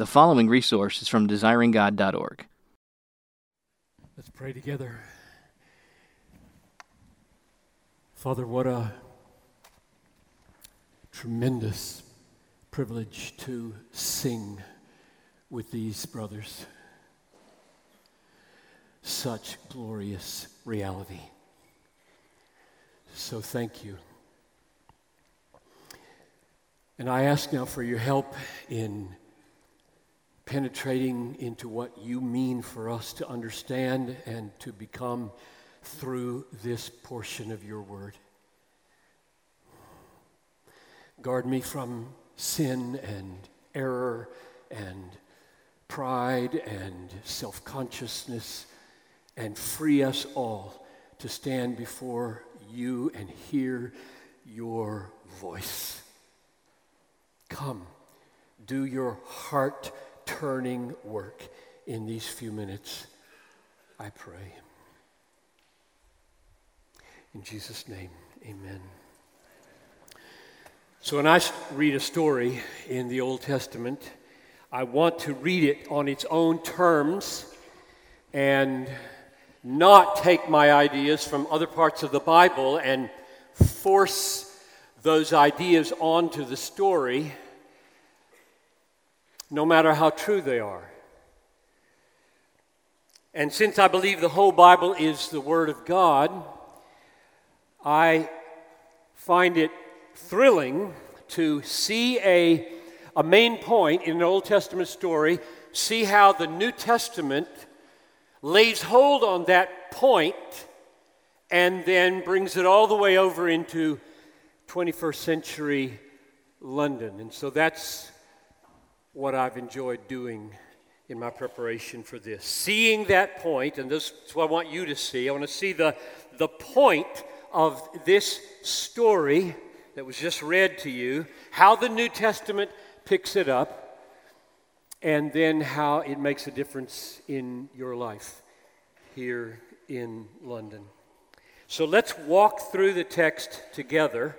The following resource is from desiringgod.org. Let's pray together. Father, what a tremendous privilege to sing with these brothers. Such glorious reality. So thank you. And I ask now for your help in penetrating into what you mean for us to understand and to become through this portion of your word. Guard me from sin and error and pride and self consciousness and free us all to stand before you and hear your voice. Come, do your heart turning work in these few minutes, I pray. In Jesus' name, amen. So, when I read a story in the Old Testament, I want to read it on its own terms and not take my ideas from other parts of the Bible and force those ideas onto the story, no matter how true they are. And since I believe the whole Bible is the Word of God, I find it thrilling to see a, a main point in an Old Testament story, see how the New Testament lays hold on that point and then brings it all the way over into 21st century London. And so that's what I've enjoyed doing in my preparation for this. Seeing that point, and this is what I want you to see. I want to see the, the point of this story that was just read to you, how the New Testament picks it up, and then how it makes a difference in your life here in London. So let's walk through the text together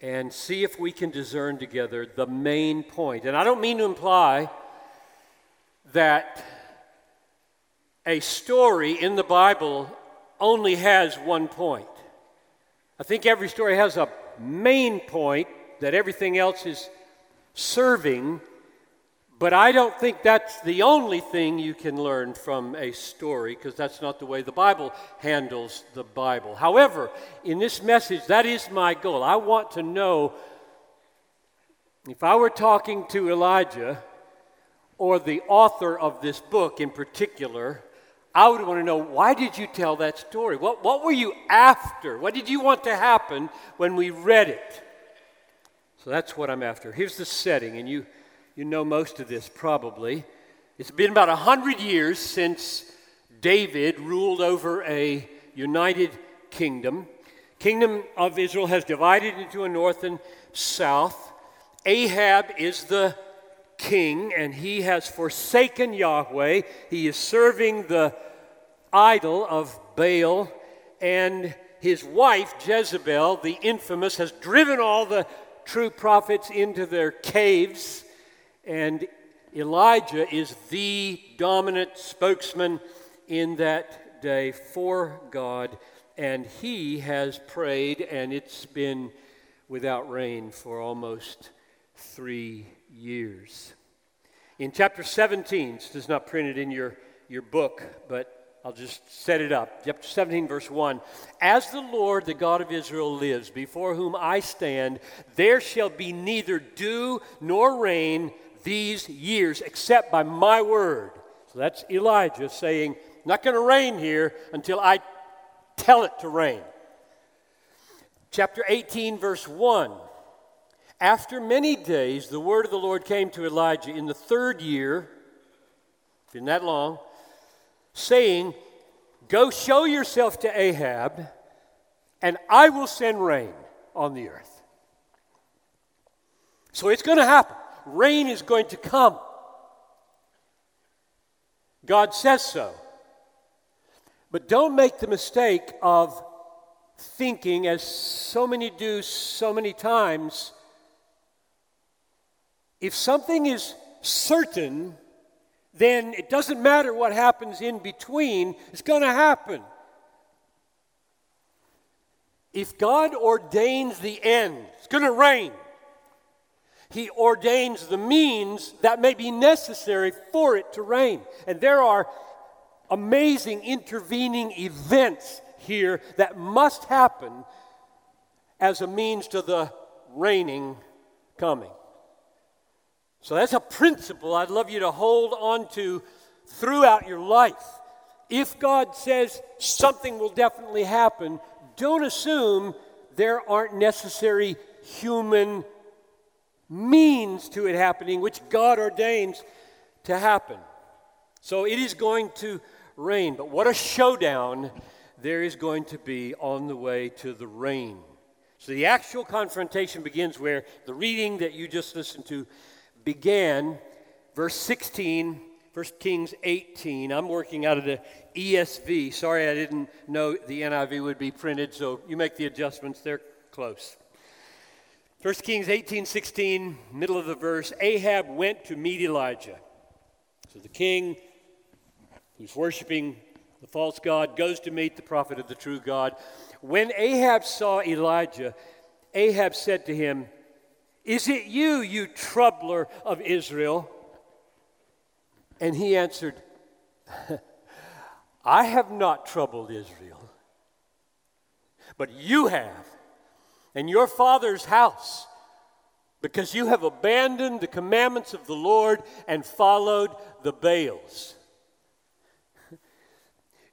and see if we can discern together the main point. And I don't mean to imply that a story in the Bible only has one point. I think every story has a main point that everything else is serving, but I don't think that's the only thing you can learn from a story because that's not the way the Bible handles the Bible. However, in this message, that is my goal. I want to know if I were talking to Elijah or the author of this book in particular, I would want to know why did you tell that story? What, what were you after? What did you want to happen when we read it? So that's what I'm after. Here's the setting, and you, you know most of this probably. It's been about 100 years since David ruled over a united kingdom. Kingdom of Israel has divided into a north and south. Ahab is the king, and he has forsaken Yahweh. He is serving the idol of Baal, and his wife, Jezebel, the infamous, has driven all the true prophets into their caves, and Elijah is the dominant spokesman in that day for God, and he has prayed, and it's been without rain for almost three years. In chapter 17, this is not printed in your, your book, but I'll just set it up. Chapter 17, verse 1. As the Lord, the God of Israel, lives, before whom I stand, there shall be neither dew nor rain these years, except by my word. So that's Elijah saying, Not going to rain here until I tell it to rain. Chapter 18, verse 1. After many days, the word of the Lord came to Elijah in the third year, been that long, saying, Go show yourself to Ahab, and I will send rain on the earth. So it's going to happen. Rain is going to come. God says so. But don't make the mistake of thinking, as so many do so many times, if something is certain, then it doesn't matter what happens in between, it's going to happen. If God ordains the end, it's going to rain. He ordains the means that may be necessary for it to rain. And there are amazing intervening events here that must happen as a means to the raining coming. So that's a principle I'd love you to hold on to throughout your life. If God says something will definitely happen, don't assume there aren't necessary human means to it happening, which God ordains to happen. So it is going to rain, but what a showdown there is going to be on the way to the rain. So the actual confrontation begins where the reading that you just listened to began, verse 16, 1 Kings 18. I'm working out of the ESV. Sorry, I didn't know the NIV would be printed, so you make the adjustments. They're close. 1 Kings 18, 16, middle of the verse Ahab went to meet Elijah. So the king who's worshiping the false God goes to meet the prophet of the true God. When Ahab saw Elijah, Ahab said to him, Is it you, you troubler of Israel? And he answered, I have not troubled Israel, but you have, and your father's house, because you have abandoned the commandments of the Lord and followed the Baals.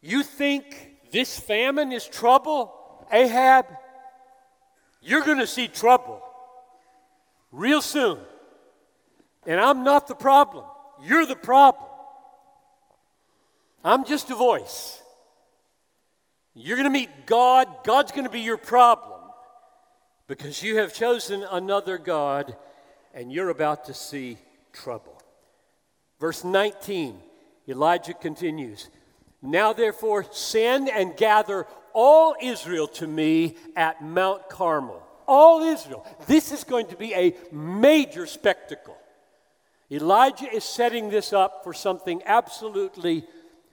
You think this famine is trouble, Ahab? You're going to see trouble real soon. And I'm not the problem. You're the problem. I'm just a voice. You're going to meet God. God's going to be your problem because you have chosen another God and you're about to see trouble. Verse 19, Elijah continues now, therefore, send and gather all Israel to me at Mount Carmel. All Israel. This is going to be a major spectacle. Elijah is setting this up for something absolutely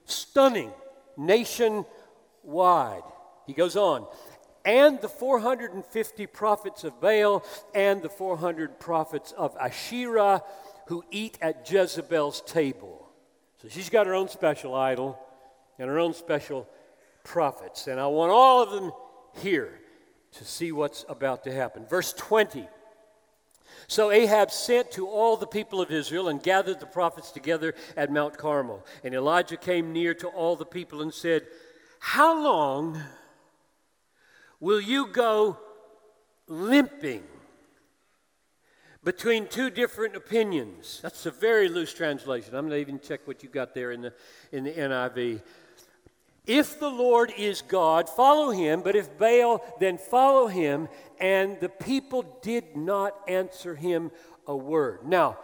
stunning, nationwide. He goes on, and the 450 prophets of Baal and the 400 prophets of Asherah who eat at Jezebel's table. So she's got her own special idol and her own special prophets. And I want all of them here to see what's about to happen. Verse 20. So Ahab sent to all the people of Israel and gathered the prophets together at Mount Carmel. And Elijah came near to all the people and said, How long will you go limping between two different opinions? That's a very loose translation. I'm going to even check what you got there in the, in the NIV. If the Lord is God, follow him, but if Baal, then follow him. And the people did not answer him a word. Now,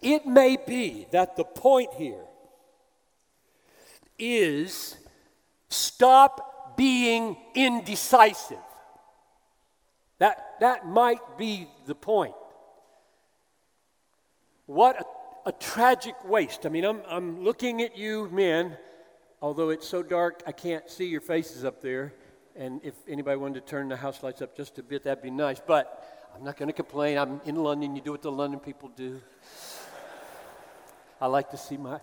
it may be that the point here is stop being indecisive. That, that might be the point. What a, a tragic waste. I mean, I'm, I'm looking at you, men although it's so dark, I can't see your faces up there. And if anybody wanted to turn the house lights up just a bit, that'd be nice. But I'm not going to complain. I'm in London. You do what the London people do. I like to see my.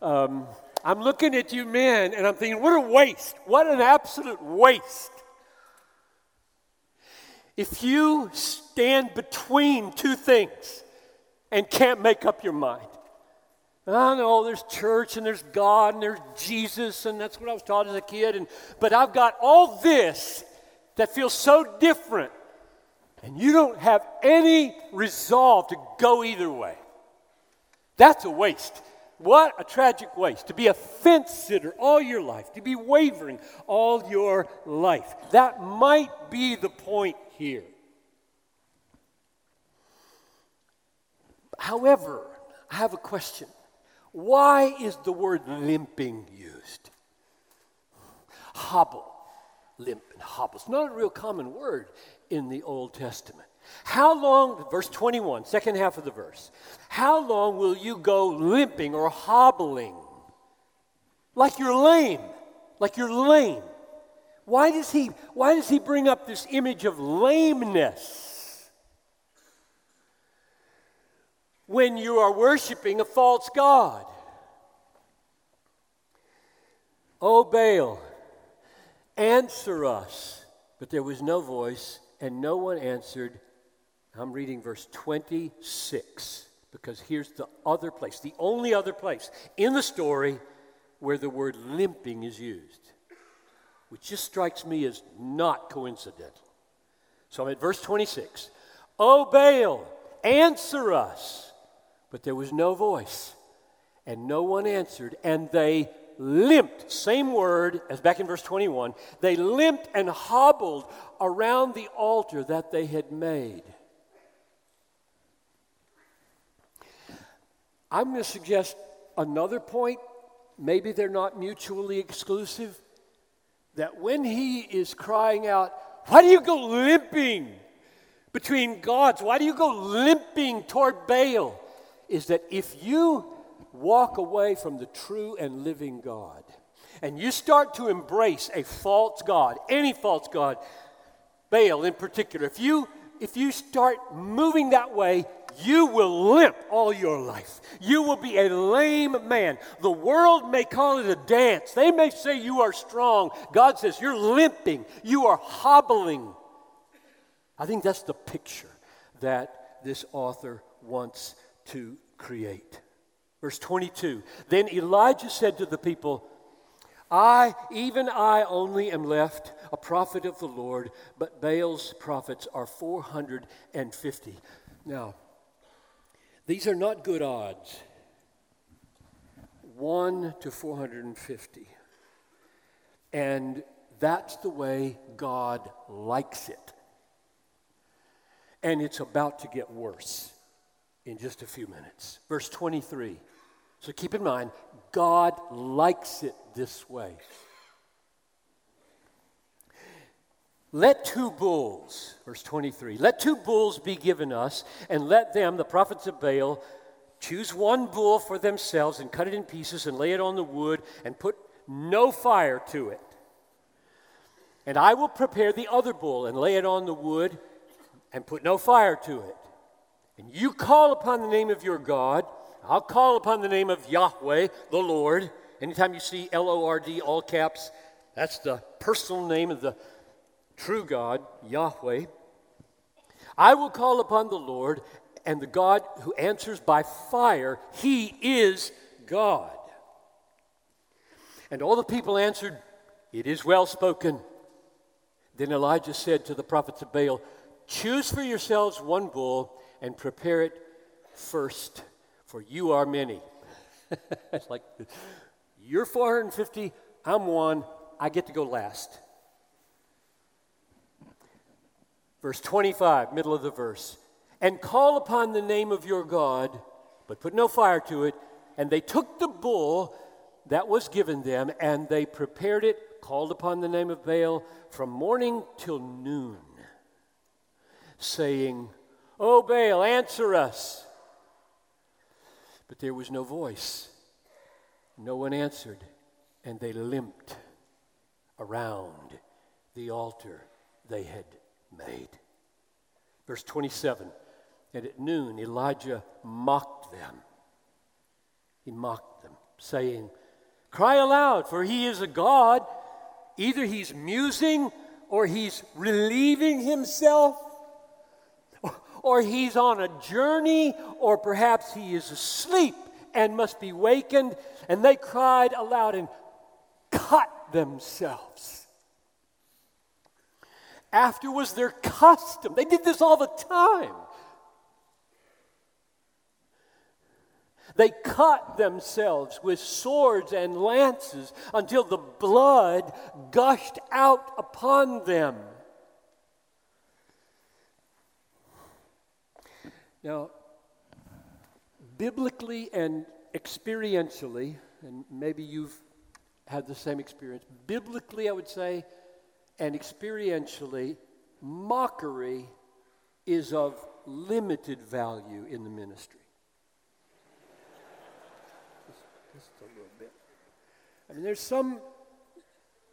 Um, I'm looking at you men and I'm thinking, what a waste. What an absolute waste. If you stand between two things and can't make up your mind, I know there's church and there's God and there's Jesus, and that's what I was taught as a kid. And, but I've got all this that feels so different, and you don't have any resolve to go either way. That's a waste. What a tragic waste. To be a fence sitter all your life, to be wavering all your life. That might be the point here. However, I have a question. Why is the word limping used? Hobble, limp and hobble. It's not a real common word in the Old Testament. How long, verse 21, second half of the verse, how long will you go limping or hobbling? Like you're lame, like you're lame. Why does he, why does he bring up this image of lameness? When you are worshiping a false God. O Baal, answer us. But there was no voice, and no one answered. I'm reading verse 26 because here's the other place, the only other place in the story where the word limping is used, which just strikes me as not coincidental. So I'm at verse 26. O Baal, answer us. But there was no voice, and no one answered, and they limped, same word as back in verse 21, they limped and hobbled around the altar that they had made. I'm going to suggest another point. Maybe they're not mutually exclusive. That when he is crying out, Why do you go limping between gods? Why do you go limping toward Baal? Is that if you walk away from the true and living God and you start to embrace a false God, any false God, Baal in particular, if you if you start moving that way, you will limp all your life. You will be a lame man. The world may call it a dance. They may say you are strong. God says you're limping, you are hobbling. I think that's the picture that this author wants to create. Verse 22 Then Elijah said to the people, I, even I only am left, a prophet of the Lord, but Baal's prophets are 450. Now, these are not good odds. 1 to 450. And that's the way God likes it. And it's about to get worse in just a few minutes. Verse 23. So keep in mind, God likes it this way. Let two bulls, verse 23, let two bulls be given us, and let them, the prophets of Baal, choose one bull for themselves and cut it in pieces and lay it on the wood and put no fire to it. And I will prepare the other bull and lay it on the wood and put no fire to it. And you call upon the name of your God I'll call upon the name of Yahweh, the Lord. Anytime you see L O R D, all caps, that's the personal name of the true God, Yahweh. I will call upon the Lord, and the God who answers by fire, he is God. And all the people answered, It is well spoken. Then Elijah said to the prophets of Baal, Choose for yourselves one bull and prepare it first for you are many. it's like, you're 450, I'm one, I get to go last. Verse 25, middle of the verse. And call upon the name of your God, but put no fire to it. And they took the bull that was given them, and they prepared it, called upon the name of Baal from morning till noon, saying, O Baal, answer us. But there was no voice. No one answered, and they limped around the altar they had made. Verse 27 And at noon, Elijah mocked them. He mocked them, saying, Cry aloud, for he is a God. Either he's musing or he's relieving himself or he's on a journey, or perhaps he is asleep and must be wakened. And they cried aloud and cut themselves. After was their custom. They did this all the time. They cut themselves with swords and lances until the blood gushed out upon them. Now, biblically and experientially, and maybe you've had the same experience, biblically, I would say, and experientially, mockery is of limited value in the ministry. Just, just a little bit. I mean, there's some,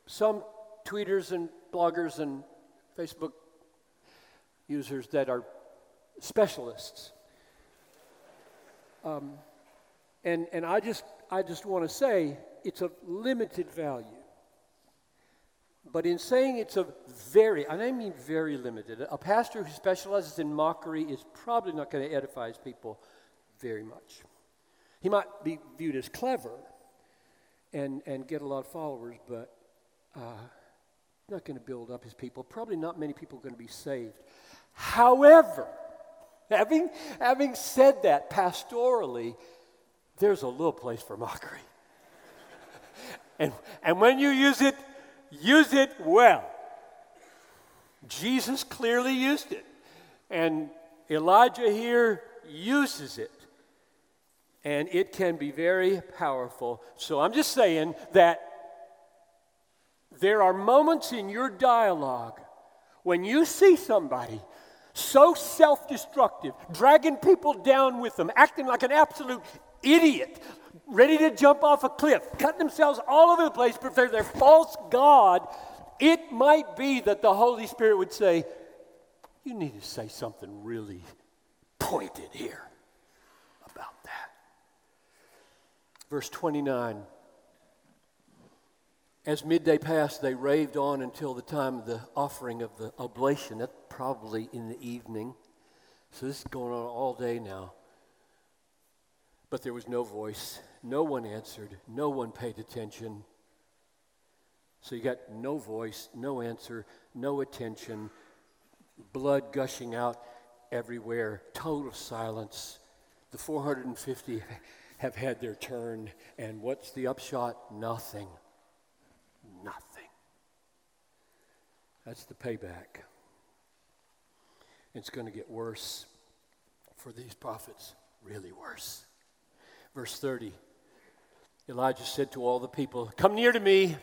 some tweeters and bloggers and Facebook users that are specialists. Um, and, and I just, I just want to say it's of limited value. But in saying it's a very, and I mean very limited, a pastor who specializes in mockery is probably not going to edify his people very much. He might be viewed as clever and, and get a lot of followers, but uh, not going to build up his people. Probably not many people are going to be saved. However, having, having said that pastorally, there's a little place for mockery. and, and when you use it, use it well. Jesus clearly used it. And Elijah here uses it. And it can be very powerful. So I'm just saying that there are moments in your dialogue when you see somebody so self destructive, dragging people down with them, acting like an absolute idiot, ready to jump off a cliff, cutting themselves all over the place for their false God, it might be that the Holy Spirit would say, You need to say something really pointed here about that. Verse 29. As midday passed, they raved on until the time of the offering of the oblation. Probably in the evening. So this is going on all day now. But there was no voice. No one answered. No one paid attention. So you got no voice, no answer, no attention, blood gushing out everywhere, total silence. The 450 have had their turn, and what's the upshot? Nothing. Nothing. That's the payback. It's going to get worse for these prophets, really worse. Verse 30 Elijah said to all the people, Come near to me.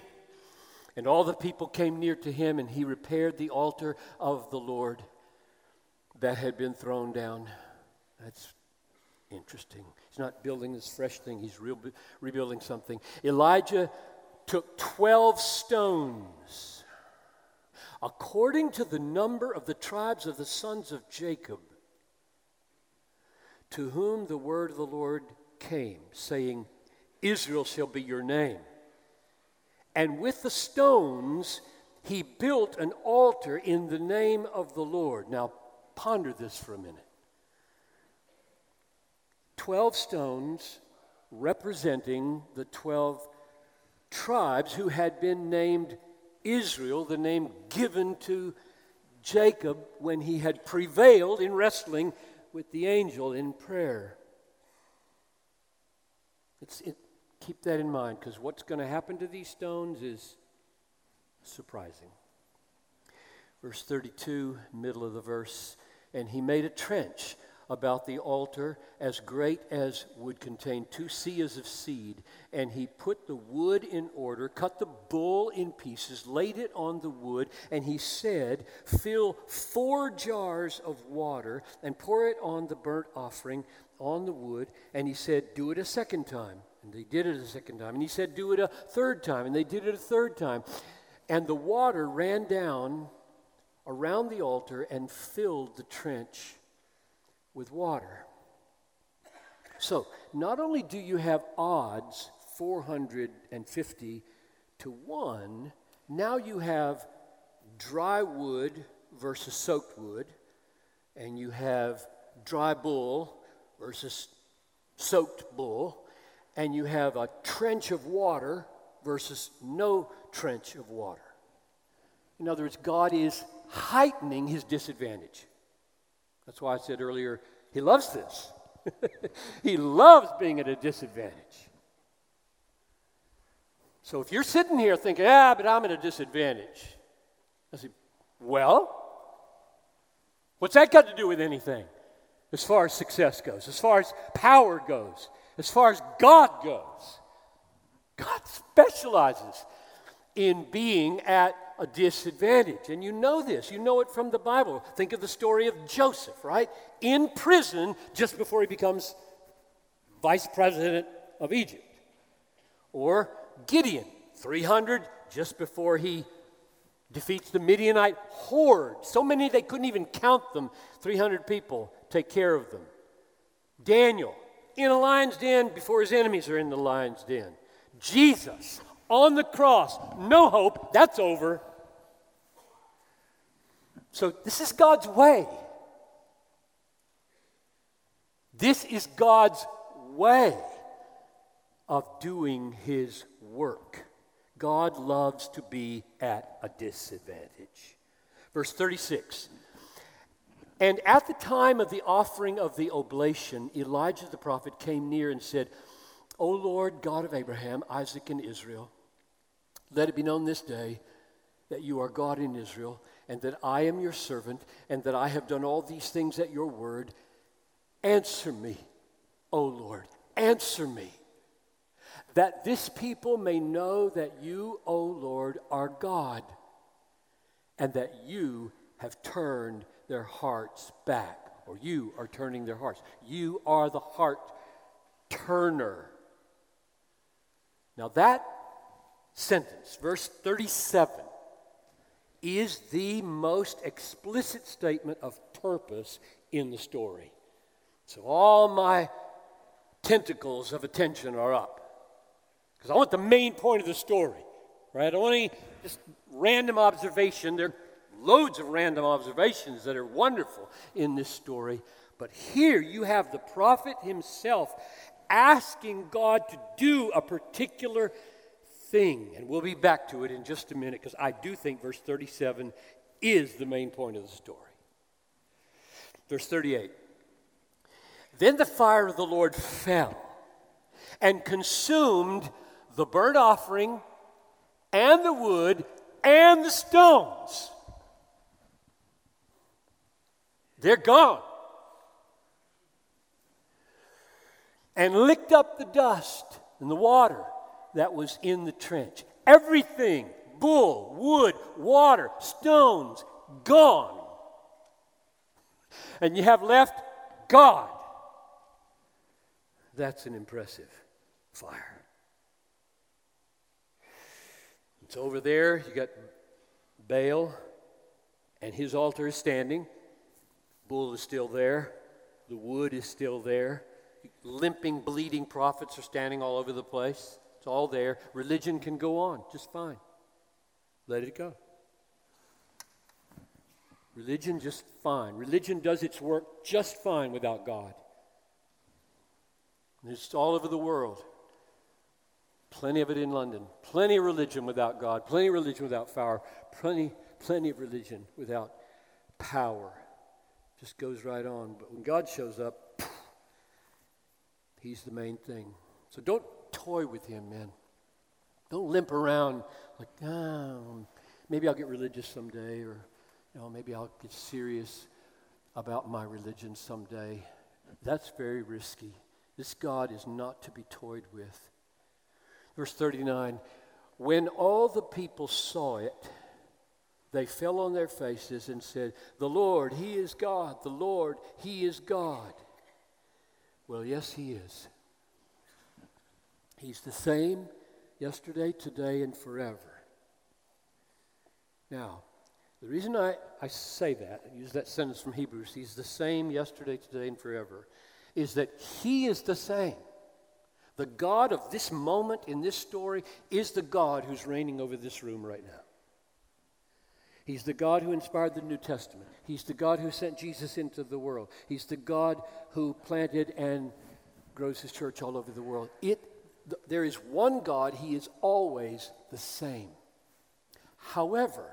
And all the people came near to him, and he repaired the altar of the Lord that had been thrown down. That's interesting. He's not building this fresh thing, he's re- rebuilding something. Elijah took 12 stones, according to the number of the tribes of the sons of Jacob, to whom the word of the Lord came, saying, Israel shall be your name. And with the stones, he built an altar in the name of the Lord. Now, ponder this for a minute. Twelve stones representing the twelve tribes who had been named Israel, the name given to Jacob when he had prevailed in wrestling with the angel in prayer. It, keep that in mind because what's going to happen to these stones is surprising. Verse 32, middle of the verse, and he made a trench about the altar as great as would contain two seahs of seed. And he put the wood in order, cut the bull in pieces, laid it on the wood, and he said, Fill four jars of water and pour it on the burnt offering on the wood. And he said, Do it a second time. And they did it a second time. And he said, Do it a third time. And they did it a third time. And the water ran down around the altar and filled the trench with water. So, not only do you have odds 450 to 1, now you have dry wood versus soaked wood, and you have dry bull versus soaked bull, and you have a trench of water versus no trench of water. In other words, God is heightening his disadvantage. That's why I said earlier, he loves this. he loves being at a disadvantage. So if you're sitting here thinking, ah, but I'm at a disadvantage, I say, well, what's that got to do with anything as far as success goes, as far as power goes, as far as God goes? God specializes in being at a disadvantage. And you know this, you know it from the Bible. Think of the story of Joseph, right? In prison just before he becomes vice president of Egypt. Or Gideon, 300 just before he defeats the Midianite horde. So many they couldn't even count them. 300 people take care of them. Daniel, in a lion's den before his enemies are in the lion's den. Jesus, on the cross, no hope, that's over. So, this is God's way. This is God's way of doing his work. God loves to be at a disadvantage. Verse 36 And at the time of the offering of the oblation, Elijah the prophet came near and said, O Lord, God of Abraham, Isaac, and Israel, let it be known this day that you are God in Israel, and that I am your servant, and that I have done all these things at your word. Answer me, O Lord, answer me that this people may know that you, O Lord, are God, and that you have turned their hearts back, or you are turning their hearts. You are the heart turner. Now, that sentence, verse 37, is the most explicit statement of purpose in the story. So, all my tentacles of attention are up. Because I want the main point of the story, right? I don't want any just random observation. There loads of random observations that are wonderful in this story. But here you have the prophet himself asking God to do a particular thing. And we'll be back to it in just a minute because I do think verse 37 is the main point of the story. Verse 38 Then the fire of the Lord fell and consumed the burnt offering and the wood and the stones. They're gone. And licked up the dust and the water that was in the trench. Everything bull, wood, water, stones gone. And you have left God. That's an impressive fire. It's over there. You got Baal, and his altar is standing. Bull is still there. The wood is still there. Limping, bleeding prophets are standing all over the place. It's all there. Religion can go on just fine. Let it go. Religion just fine. Religion does its work just fine without God. It's all over the world. Plenty of it in London. Plenty of religion without God. Plenty of religion without power. Plenty, plenty of religion without power. Just goes right on. But when God shows up, He's the main thing. So don't toy with Him, man. Don't limp around like, oh, maybe I'll get religious someday, or you know, maybe I'll get serious about my religion someday. That's very risky. This God is not to be toyed with. Verse 39 When all the people saw it, they fell on their faces and said, The Lord, He is God. The Lord, He is God. Well, yes, He is. He's the same yesterday, today, and forever. Now, the reason I, I say that, I use that sentence from Hebrews, He's the same yesterday, today, and forever, is that He is the same. The God of this moment in this story is the God who's reigning over this room right now. He's the God who inspired the New Testament. He's the God who sent Jesus into the world. He's the God who planted and grows his church all over the world. It, th- there is one God, he is always the same. However,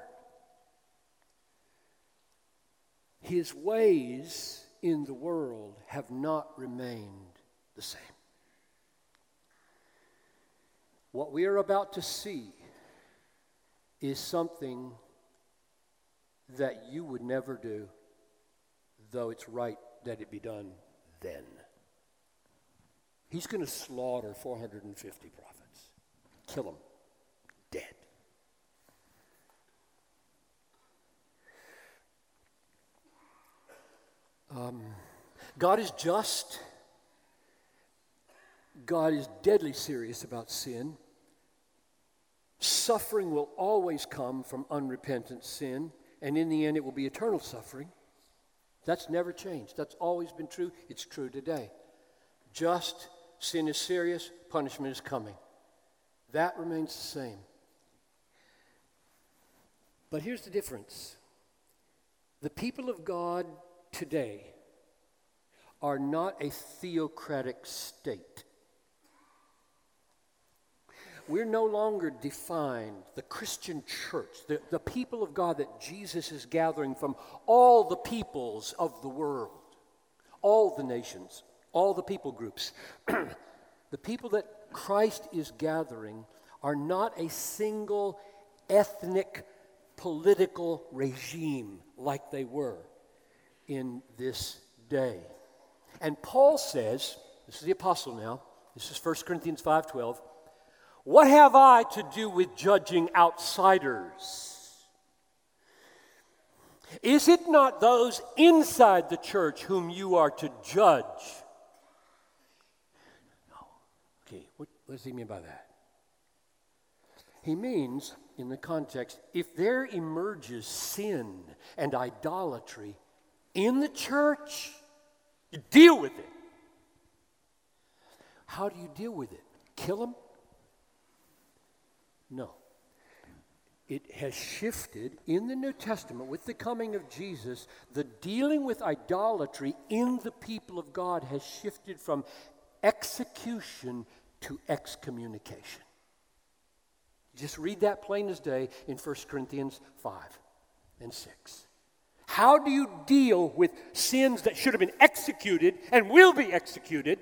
his ways in the world have not remained the same. What we are about to see is something that you would never do, though it's right that it be done then. He's going to slaughter 450 prophets, kill them dead. Um, God is just. God is deadly serious about sin. Suffering will always come from unrepentant sin and in the end, it will be eternal suffering. That's never changed. That's always been true. It's true today. Just sin is serious, punishment is coming. That remains the same. But here's the difference the people of God today are not a theocratic state. We're no longer defined, the Christian church, the, the people of God that Jesus is gathering from all the peoples of the world, all the nations, all the people groups. the people that Christ is gathering are not a single ethnic political regime like they were in this day. And Paul says, this is the apostle now, this is 1 Corinthians 5:12, what have I to do with judging outsiders? Is it not those inside the church whom you are to judge? No. Okay, what, what does he mean by that? He means, in the context, if there emerges sin and idolatry in the church, you deal with it. How do you deal with it? Kill them? No. It has shifted in the New Testament with the coming of Jesus. The dealing with idolatry in the people of God has shifted from execution to excommunication. Just read that plain as day in 1 Corinthians 5 and 6. How do you deal with sins that should have been executed and will be executed?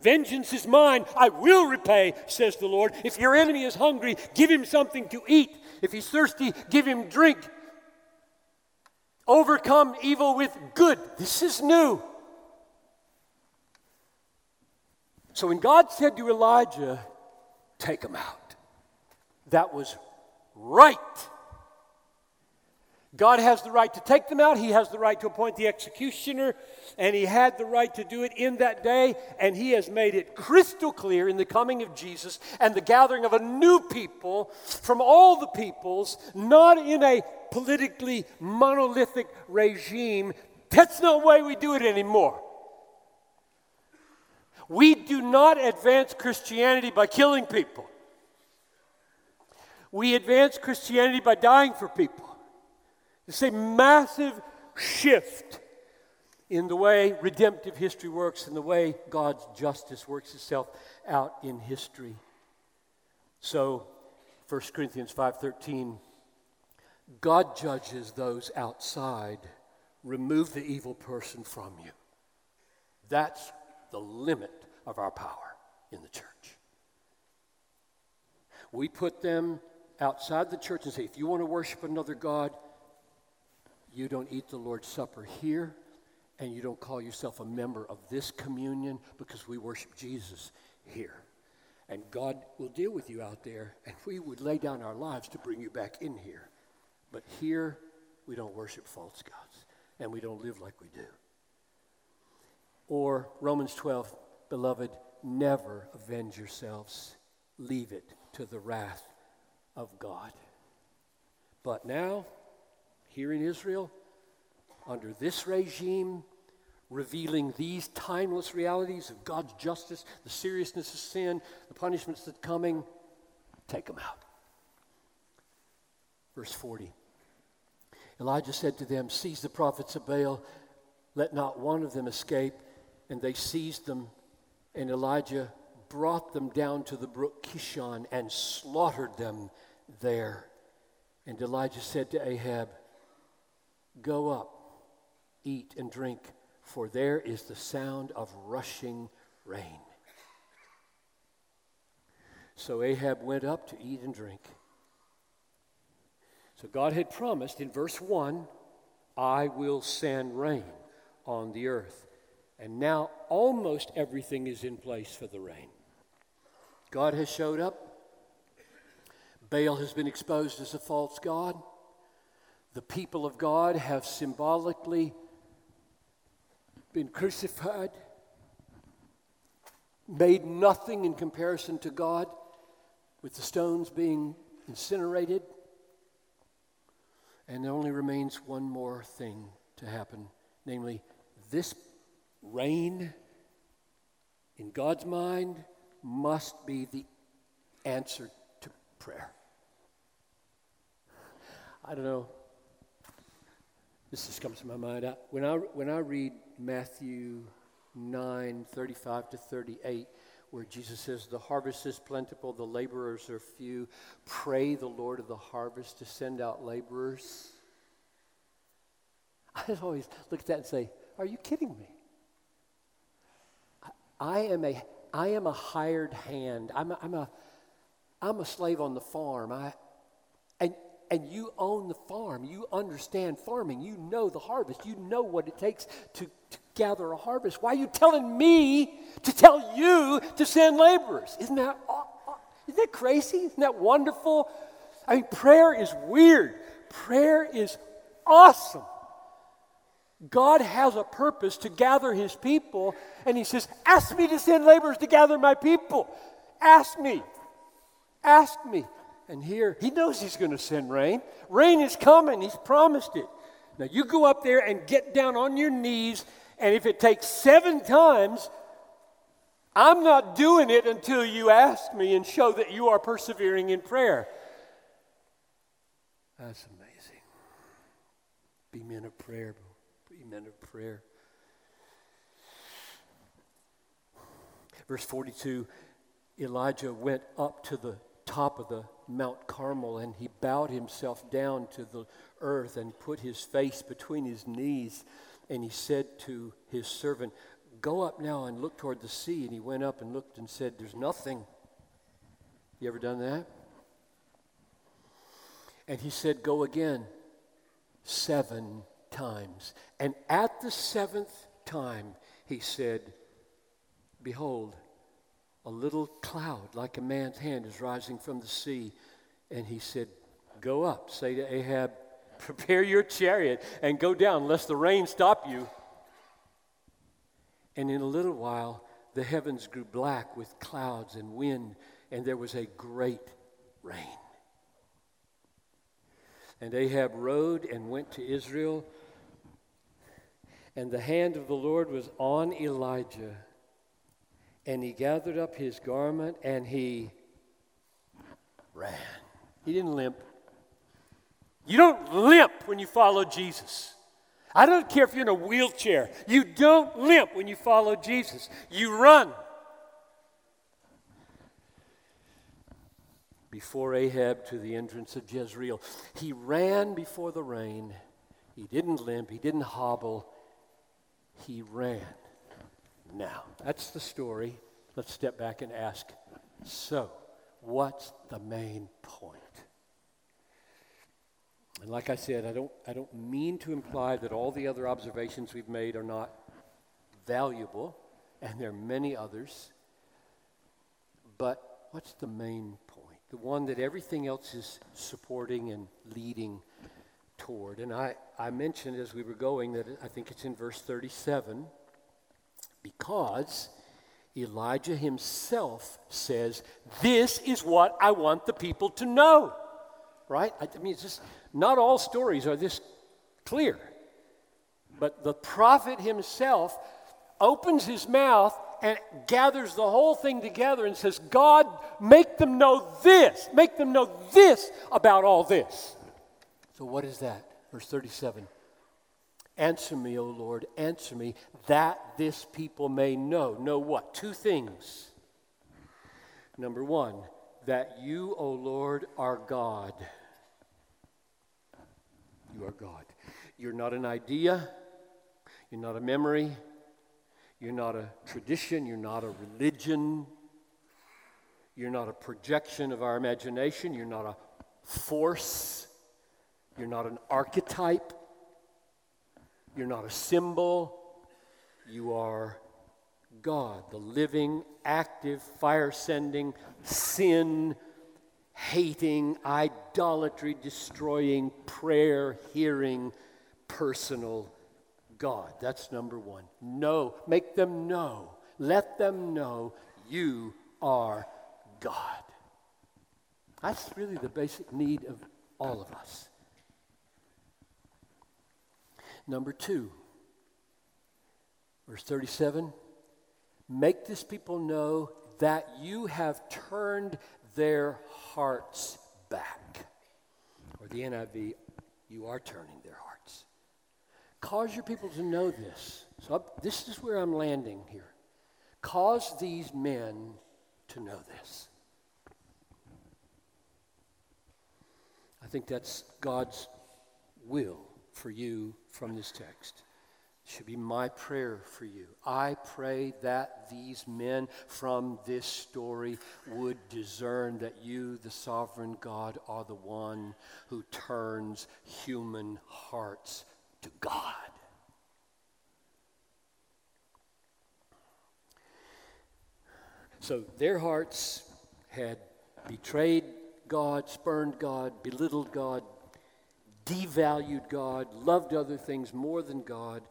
Vengeance is mine, I will repay, says the Lord. If your enemy is hungry, give him something to eat. If he's thirsty, give him drink. Overcome evil with good. This is new. So when God said to Elijah, Take him out, that was right. God has the right to take them out. He has the right to appoint the executioner, and He had the right to do it in that day. And He has made it crystal clear in the coming of Jesus and the gathering of a new people from all the peoples, not in a politically monolithic regime. That's the way we do it anymore. We do not advance Christianity by killing people. We advance Christianity by dying for people. It's a massive shift in the way redemptive history works and the way God's justice works itself out in history. So 1 Corinthians 5:13 God judges those outside. Remove the evil person from you. That's the limit of our power in the church. We put them outside the church and say, if you want to worship another God, you don't eat the Lord's Supper here, and you don't call yourself a member of this communion because we worship Jesus here. And God will deal with you out there, and we would lay down our lives to bring you back in here. But here, we don't worship false gods, and we don't live like we do. Or Romans 12, beloved, never avenge yourselves, leave it to the wrath of God. But now, here in Israel, under this regime, revealing these timeless realities of God's justice, the seriousness of sin, the punishments that are coming, take them out. Verse 40. Elijah said to them, Seize the prophets of Baal, let not one of them escape. And they seized them, and Elijah brought them down to the brook Kishon and slaughtered them there. And Elijah said to Ahab, Go up, eat and drink, for there is the sound of rushing rain. So Ahab went up to eat and drink. So God had promised in verse 1 I will send rain on the earth. And now almost everything is in place for the rain. God has showed up. Baal has been exposed as a false god the people of God have symbolically been crucified, made nothing in comparison to God, with the stones being incinerated. And there only remains one more thing to happen, namely, this rain, in God's mind, must be the answer to prayer. I don't know. This just comes to my mind. I, when, I, when I read Matthew 9 35 to 38, where Jesus says, The harvest is plentiful, the laborers are few. Pray the Lord of the harvest to send out laborers. I always look at that and say, Are you kidding me? I am a, I am a hired hand. I'm a, I'm, a, I'm a slave on the farm. I, and, and you own the farm. You understand farming. You know the harvest. You know what it takes to, to gather a harvest. Why are you telling me to tell you to send laborers? Isn't that, isn't that crazy? Isn't that wonderful? I mean, prayer is weird. Prayer is awesome. God has a purpose to gather his people, and he says, Ask me to send laborers to gather my people. Ask me. Ask me. And here, he knows he's going to send rain. Rain is coming, he's promised it. Now, you go up there and get down on your knees, and if it takes seven times, I'm not doing it until you ask me and show that you are persevering in prayer. That's amazing. Be men of prayer Be men of prayer. Verse 42 Elijah went up to the top of the Mount Carmel and he bowed himself down to the earth and put his face between his knees. And he said to his servant, Go up now and look toward the sea. And he went up and looked and said, There's nothing. You ever done that? And he said, Go again. Seven times. And at the seventh time, he said, Behold, a little cloud like a man's hand is rising from the sea. And he said, Go up, say to Ahab, prepare your chariot and go down, lest the rain stop you. And in a little while, the heavens grew black with clouds and wind, and there was a great rain. And Ahab rode and went to Israel and the hand of the Lord was on Elijah. And he gathered up his garment and he ran. He didn't limp. You don't limp when you follow Jesus. I don't care if you're in a wheelchair. You don't limp when you follow Jesus. You run. Before Ahab to the entrance of Jezreel, he ran before the rain. He didn't limp, he didn't hobble, he ran. Now, that's the story. Let's step back and ask so, what's the main point? And like I said, I don't, I don't mean to imply that all the other observations we've made are not valuable, and there are many others. But what's the main point? The one that everything else is supporting and leading toward. And I, I mentioned as we were going that I think it's in verse 37 because Elijah himself says, This is what I want the people to know. Right? I mean, it's just not all stories are this clear. But the prophet himself opens his mouth and gathers the whole thing together and says, God, make them know this, make them know this about all this. So, what is that? Verse 37 Answer me, O Lord, answer me, that this people may know. Know what? Two things. Number one, that you, O Lord, are God. You are God. You're not an idea, you're not a memory, you're not a tradition, you're not a religion, you're not a projection of our imagination, you're not a force. You're not an archetype. You're not a symbol. You are God, the living, active, fire sending, sin hating, idolatry destroying, prayer hearing, personal God. That's number one. Know, make them know, let them know you are God. That's really the basic need of all of us. Number two, verse 37 make this people know that you have turned their hearts back. Or the NIV, you are turning their hearts. Cause your people to know this. So this is where I'm landing here. Cause these men to know this. I think that's God's will for you from this text. Should be my prayer for you. I pray that these men from this story would discern that you, the sovereign God, are the one who turns human hearts to God. So their hearts had betrayed God, spurned God, belittled God, devalued God, loved other things more than God.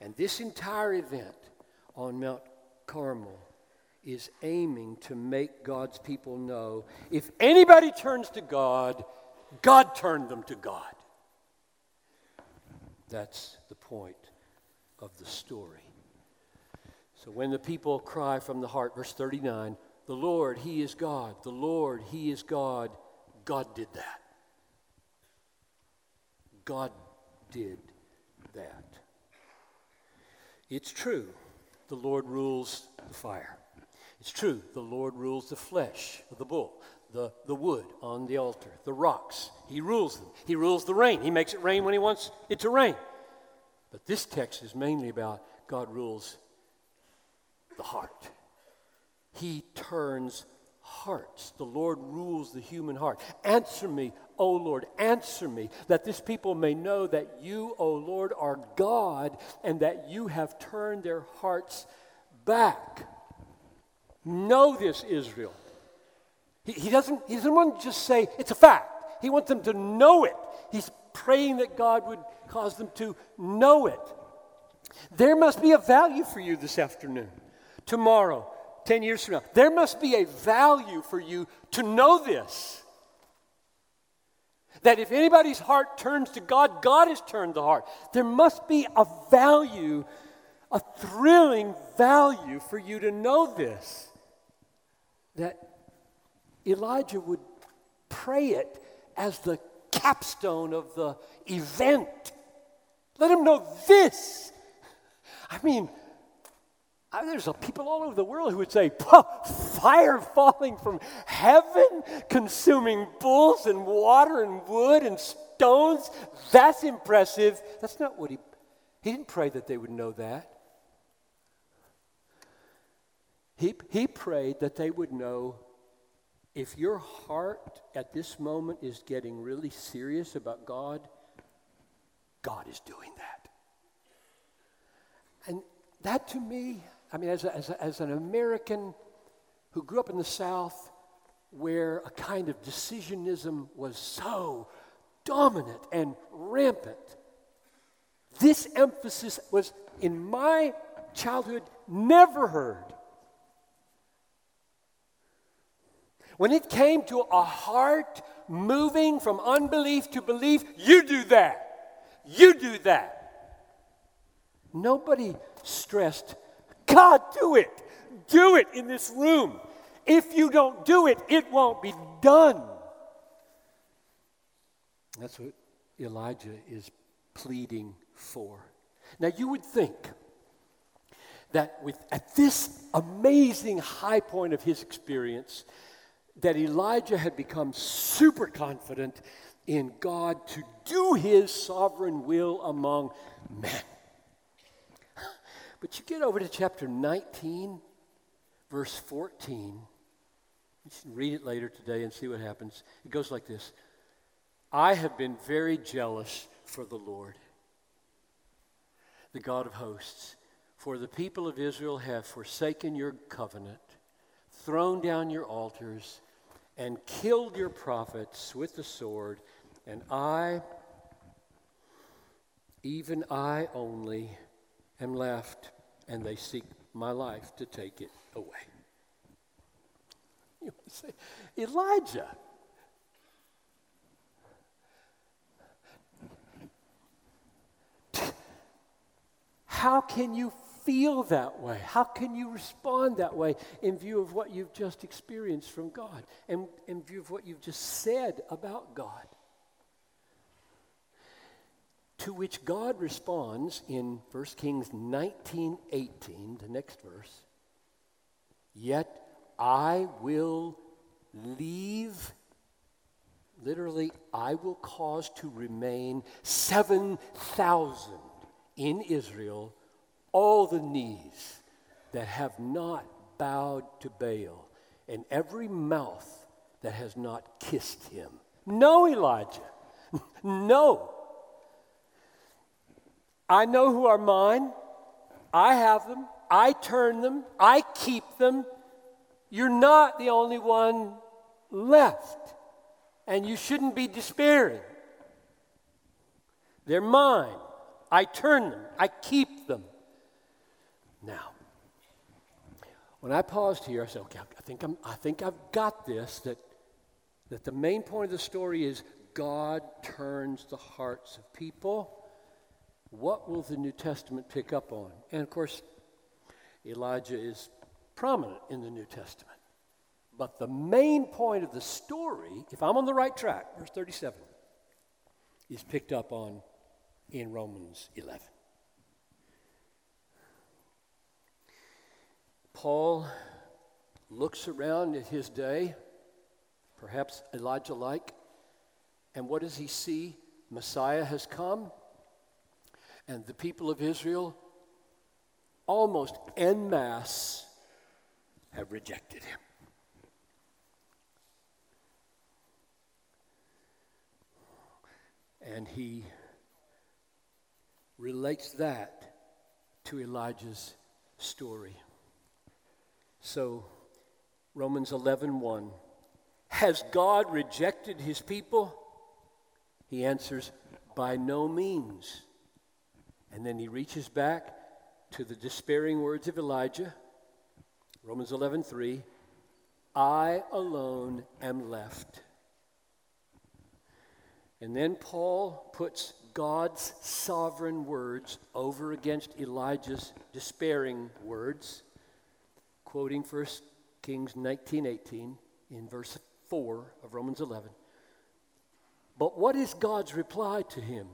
And this entire event on Mount Carmel is aiming to make God's people know if anybody turns to God, God turned them to God. That's the point of the story. So when the people cry from the heart, verse 39, the Lord, He is God, the Lord, He is God, God did that. God did that. It's true, the Lord rules the fire. It's true, the Lord rules the flesh of the bull, the, the wood on the altar, the rocks. He rules them. He rules the rain. He makes it rain when He wants it to rain. But this text is mainly about God rules the heart. He turns hearts. The Lord rules the human heart. Answer me, O Lord, answer me, that this people may know that you, O Lord, are God and that you have turned their hearts back. Know this, Israel. He, he, doesn't, he doesn't want to just say it's a fact, he wants them to know it. He's praying that God would cause them to know it. There must be a value for you this afternoon tomorrow, 10 years from now. There must be a value for you to know this. That if anybody's heart turns to God, God has turned the heart. There must be a value, a thrilling value for you to know this. That Elijah would pray it as the capstone of the event. Let him know this. I mean, I, there's people all over the world who would say, fire falling from heaven, consuming bulls and water and wood and stones. That's impressive. That's not what he, he didn't pray that they would know that. He, he prayed that they would know if your heart at this moment is getting really serious about God, God is doing that. And that to me, I mean, as, a, as, a, as an American who grew up in the South, where a kind of decisionism was so dominant and rampant, this emphasis was in my childhood never heard. When it came to a heart moving from unbelief to belief, you do that. You do that. Nobody stressed God, do it. Do it in this room. If you don't do it, it won't be done. That's what Elijah is pleading for. Now, you would think that with, at this amazing high point of his experience, that Elijah had become super confident in God to do his sovereign will among men. But you get over to chapter 19, verse 14. You should read it later today and see what happens. It goes like this I have been very jealous for the Lord, the God of hosts. For the people of Israel have forsaken your covenant, thrown down your altars, and killed your prophets with the sword, and I Even I only am left, and they seek my life to take it away. You say, Elijah. How can you feel that way? How can you respond that way in view of what you've just experienced from God and in view of what you've just said about God? To which God responds in 1 Kings 19 18, the next verse. Yet I will leave, literally, I will cause to remain 7,000 in Israel all the knees that have not bowed to Baal, and every mouth that has not kissed him. No, Elijah. no. I know who are mine. I have them. I turn them. I keep them. You're not the only one left. And you shouldn't be despairing. They're mine. I turn them. I keep them. Now, when I paused here, I said, okay, I think, I'm, I think I've got this that, that the main point of the story is God turns the hearts of people. What will the New Testament pick up on? And of course, Elijah is prominent in the New Testament. But the main point of the story, if I'm on the right track, verse 37, is picked up on in Romans 11. Paul looks around at his day, perhaps Elijah like, and what does he see? Messiah has come, and the people of Israel, almost en masse, have rejected him. And he relates that to Elijah's story. So, Romans 11 1. Has God rejected his people? He answers, By no means. And then he reaches back to the despairing words of Elijah. Romans 11 3. I alone am left. And then Paul puts God's sovereign words over against Elijah's despairing words quoting 1 Kings 19:18 in verse 4 of Romans 11. But what is God's reply to him?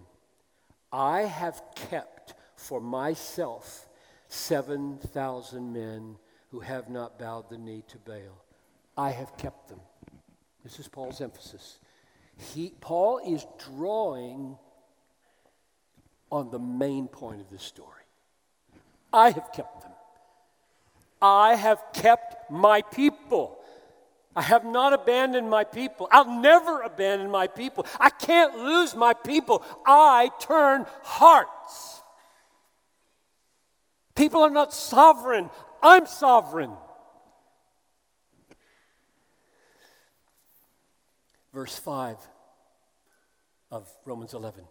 I have kept for myself 7,000 men who have not bowed the knee to Baal. I have kept them. This is Paul's emphasis. He, Paul is drawing on the main point of this story. I have kept them. I have kept my people. I have not abandoned my people. I'll never abandon my people. I can't lose my people. I turn hearts. People are not sovereign. I'm sovereign. Verse 5 of Romans 11.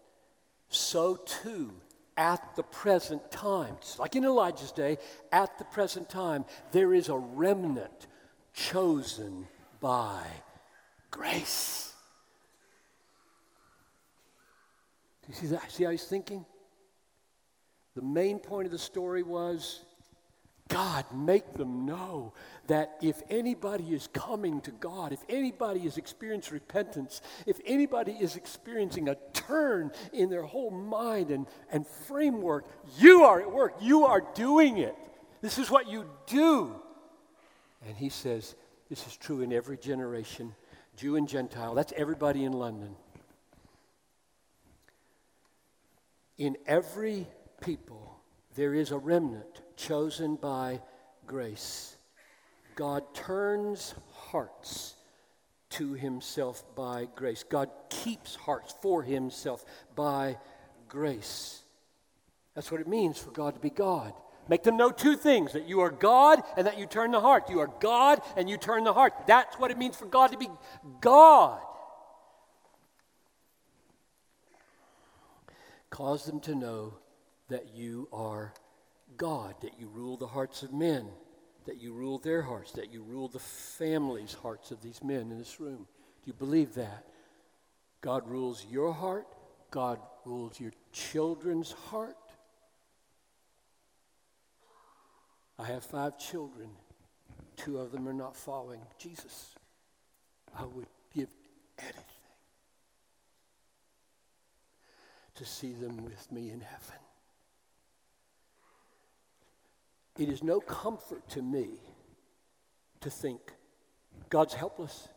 So too at the present time, like in Elijah's day, at the present time, there is a remnant chosen by grace. Do you see that? See how he's thinking? The main point of the story was God, make them know that if anybody is coming to God, if anybody is experiencing repentance, if anybody is experiencing a turn in their whole mind and, and framework, you are at work. You are doing it. This is what you do. And he says, this is true in every generation, Jew and Gentile. That's everybody in London. In every people, there is a remnant chosen by grace. God turns hearts to himself by grace. God keeps hearts for himself by grace. That's what it means for God to be God. Make them know two things that you are God and that you turn the heart. You are God and you turn the heart. That's what it means for God to be God. Cause them to know that you are God, that you rule the hearts of men, that you rule their hearts, that you rule the families' hearts of these men in this room. Do you believe that? God rules your heart, God rules your children's heart. I have five children. Two of them are not following Jesus. I would give anything to see them with me in heaven. It is no comfort to me to think God's helpless.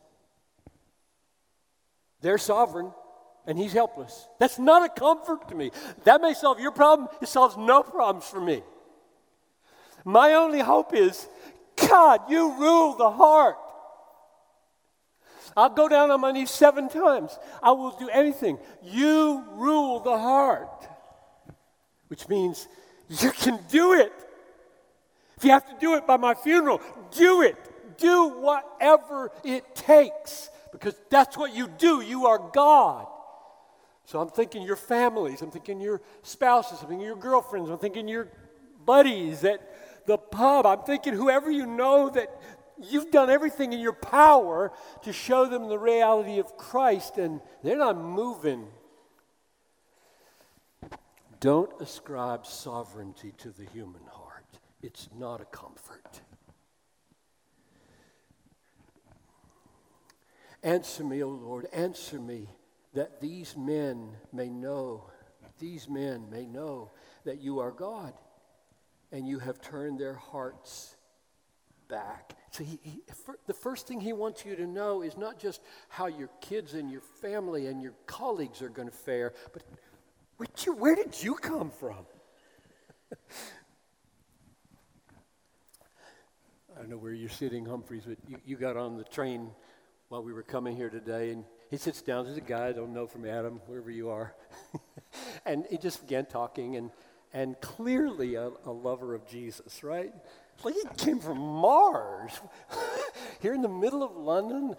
They're sovereign and He's helpless. That's not a comfort to me. That may solve your problem, it solves no problems for me. My only hope is God, you rule the heart. I'll go down on my knees seven times. I will do anything. You rule the heart, which means you can do it. If you have to do it by my funeral, do it. Do whatever it takes because that's what you do. You are God. So I'm thinking your families, I'm thinking your spouses, I'm thinking your girlfriends, I'm thinking your buddies at the pub. I'm thinking whoever you know that you've done everything in your power to show them the reality of Christ, and they're not moving. Don't ascribe sovereignty to the human heart, it's not a comfort. Answer me, O Lord, answer me, that these men may know, these men may know that you are God and you have turned their hearts back. So he, he, the first thing he wants you to know is not just how your kids and your family and your colleagues are going to fare, but you, where did you come from? I don't know where you're sitting, Humphreys, but you, you got on the train while we were coming here today, and he sits down. There's a guy I don't know from Adam, wherever you are. and he just began talking, and and clearly a, a lover of Jesus, right? Like he came from Mars. Here in the middle of London,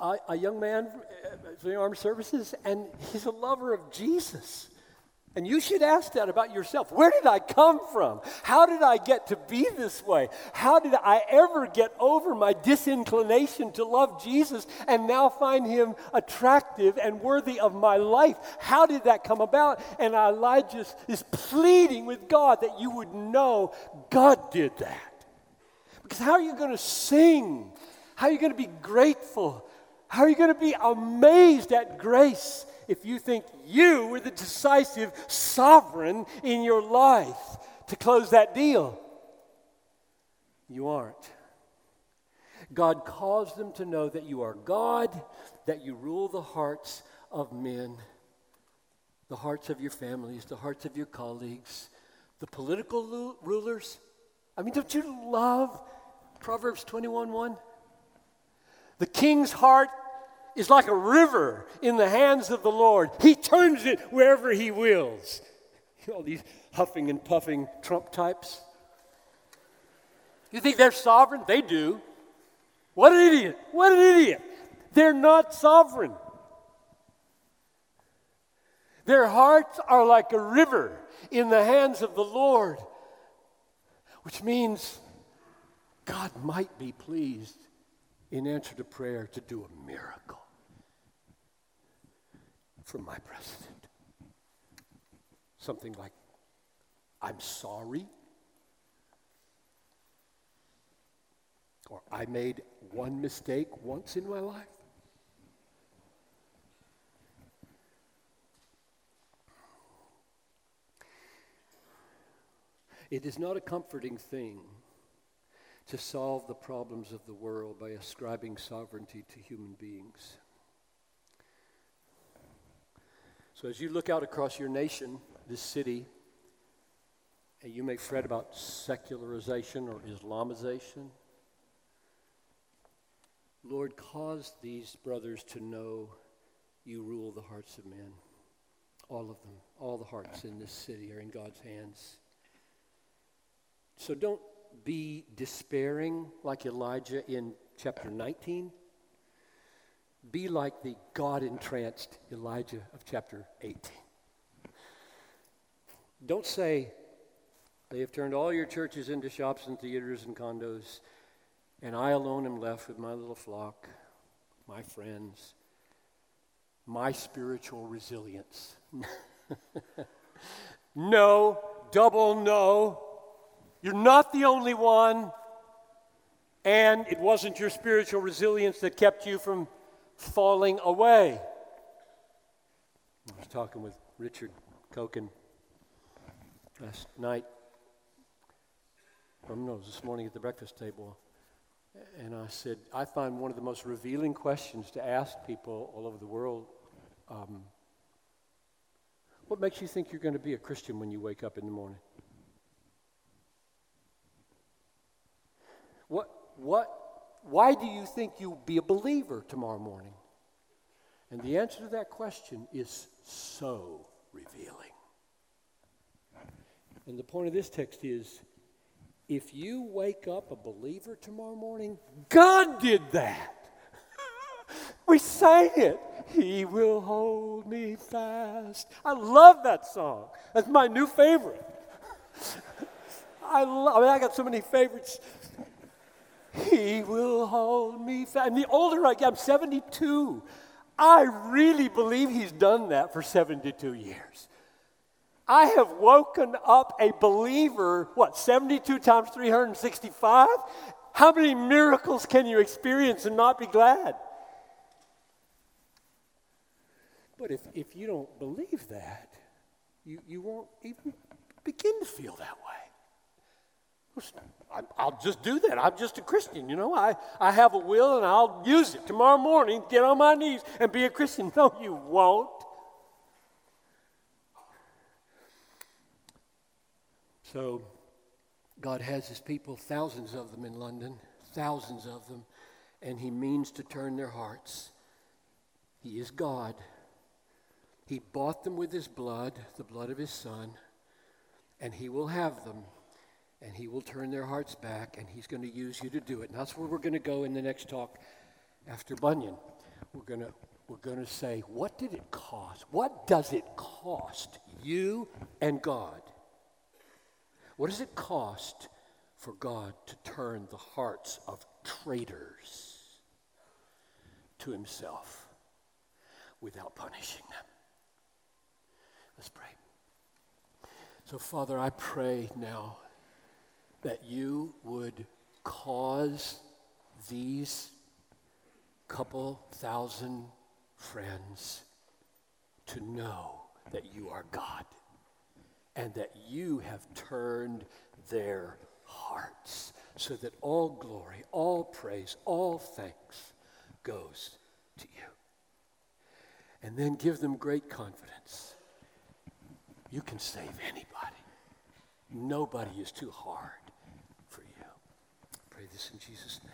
a, a young man for uh, the armed services, and he's a lover of Jesus. And you should ask that about yourself. Where did I come from? How did I get to be this way? How did I ever get over my disinclination to love Jesus and now find him attractive and worthy of my life? How did that come about? And Elijah is pleading with God that you would know God did that. Because how are you going to sing? How are you going to be grateful? How are you going to be amazed at grace? If you think you were the decisive sovereign in your life to close that deal. You aren't. God caused them to know that you are God, that you rule the hearts of men, the hearts of your families, the hearts of your colleagues, the political rulers. I mean, don't you love Proverbs 21 1? The king's heart is like a river in the hands of the Lord. He turns it wherever He wills. All these huffing and puffing Trump types. You think they're sovereign? They do. What an idiot. What an idiot. They're not sovereign. Their hearts are like a river in the hands of the Lord, which means God might be pleased in answer to prayer to do a miracle from my president. Something like, I'm sorry. Or I made one mistake once in my life. It is not a comforting thing to solve the problems of the world by ascribing sovereignty to human beings. So as you look out across your nation, this city, and you may fret about secularization or Islamization, Lord, cause these brothers to know you rule the hearts of men. All of them, all the hearts in this city are in God's hands. So don't be despairing like Elijah in chapter 19 be like the God entranced Elijah of chapter 18. Don't say, they have turned all your churches into shops and theaters and condos, and I alone am left with my little flock, my friends, my spiritual resilience. no, double no. You're not the only one. And it wasn't your spiritual resilience that kept you from falling away. I was talking with Richard Coekin last night. Or no, this morning at the breakfast table. And I said, I find one of the most revealing questions to ask people all over the world um, what makes you think you're going to be a Christian when you wake up in the morning? What, what, why do you think you'll be a believer tomorrow morning? And the answer to that question is so revealing. And the point of this text is if you wake up a believer tomorrow morning, God did that. we sang it. He will hold me fast. I love that song. That's my new favorite. I love, I mean, I got so many favorites. He will hold me fast. And the older I get, I'm 72. I really believe he's done that for 72 years. I have woken up a believer, what, 72 times 365? How many miracles can you experience and not be glad? But if, if you don't believe that, you, you won't even begin to feel that way. I'll just do that. I'm just a Christian, you know. I, I have a will and I'll use it tomorrow morning, get on my knees and be a Christian. No, you won't. So, God has His people, thousands of them in London, thousands of them, and He means to turn their hearts. He is God. He bought them with his blood, the blood of his son, and he will have them, and he will turn their hearts back, and he's going to use you to do it. And that's where we're going to go in the next talk after Bunyan. We're going to we're going to say, what did it cost? What does it cost you and God? What does it cost for God to turn the hearts of traitors to himself without punishing them? Let's pray. So, Father, I pray now that you would cause these couple thousand friends to know that you are God and that you have turned their hearts so that all glory, all praise, all thanks goes to you. And then give them great confidence you can save anybody. Nobody is too hard for you. I pray this in Jesus' name.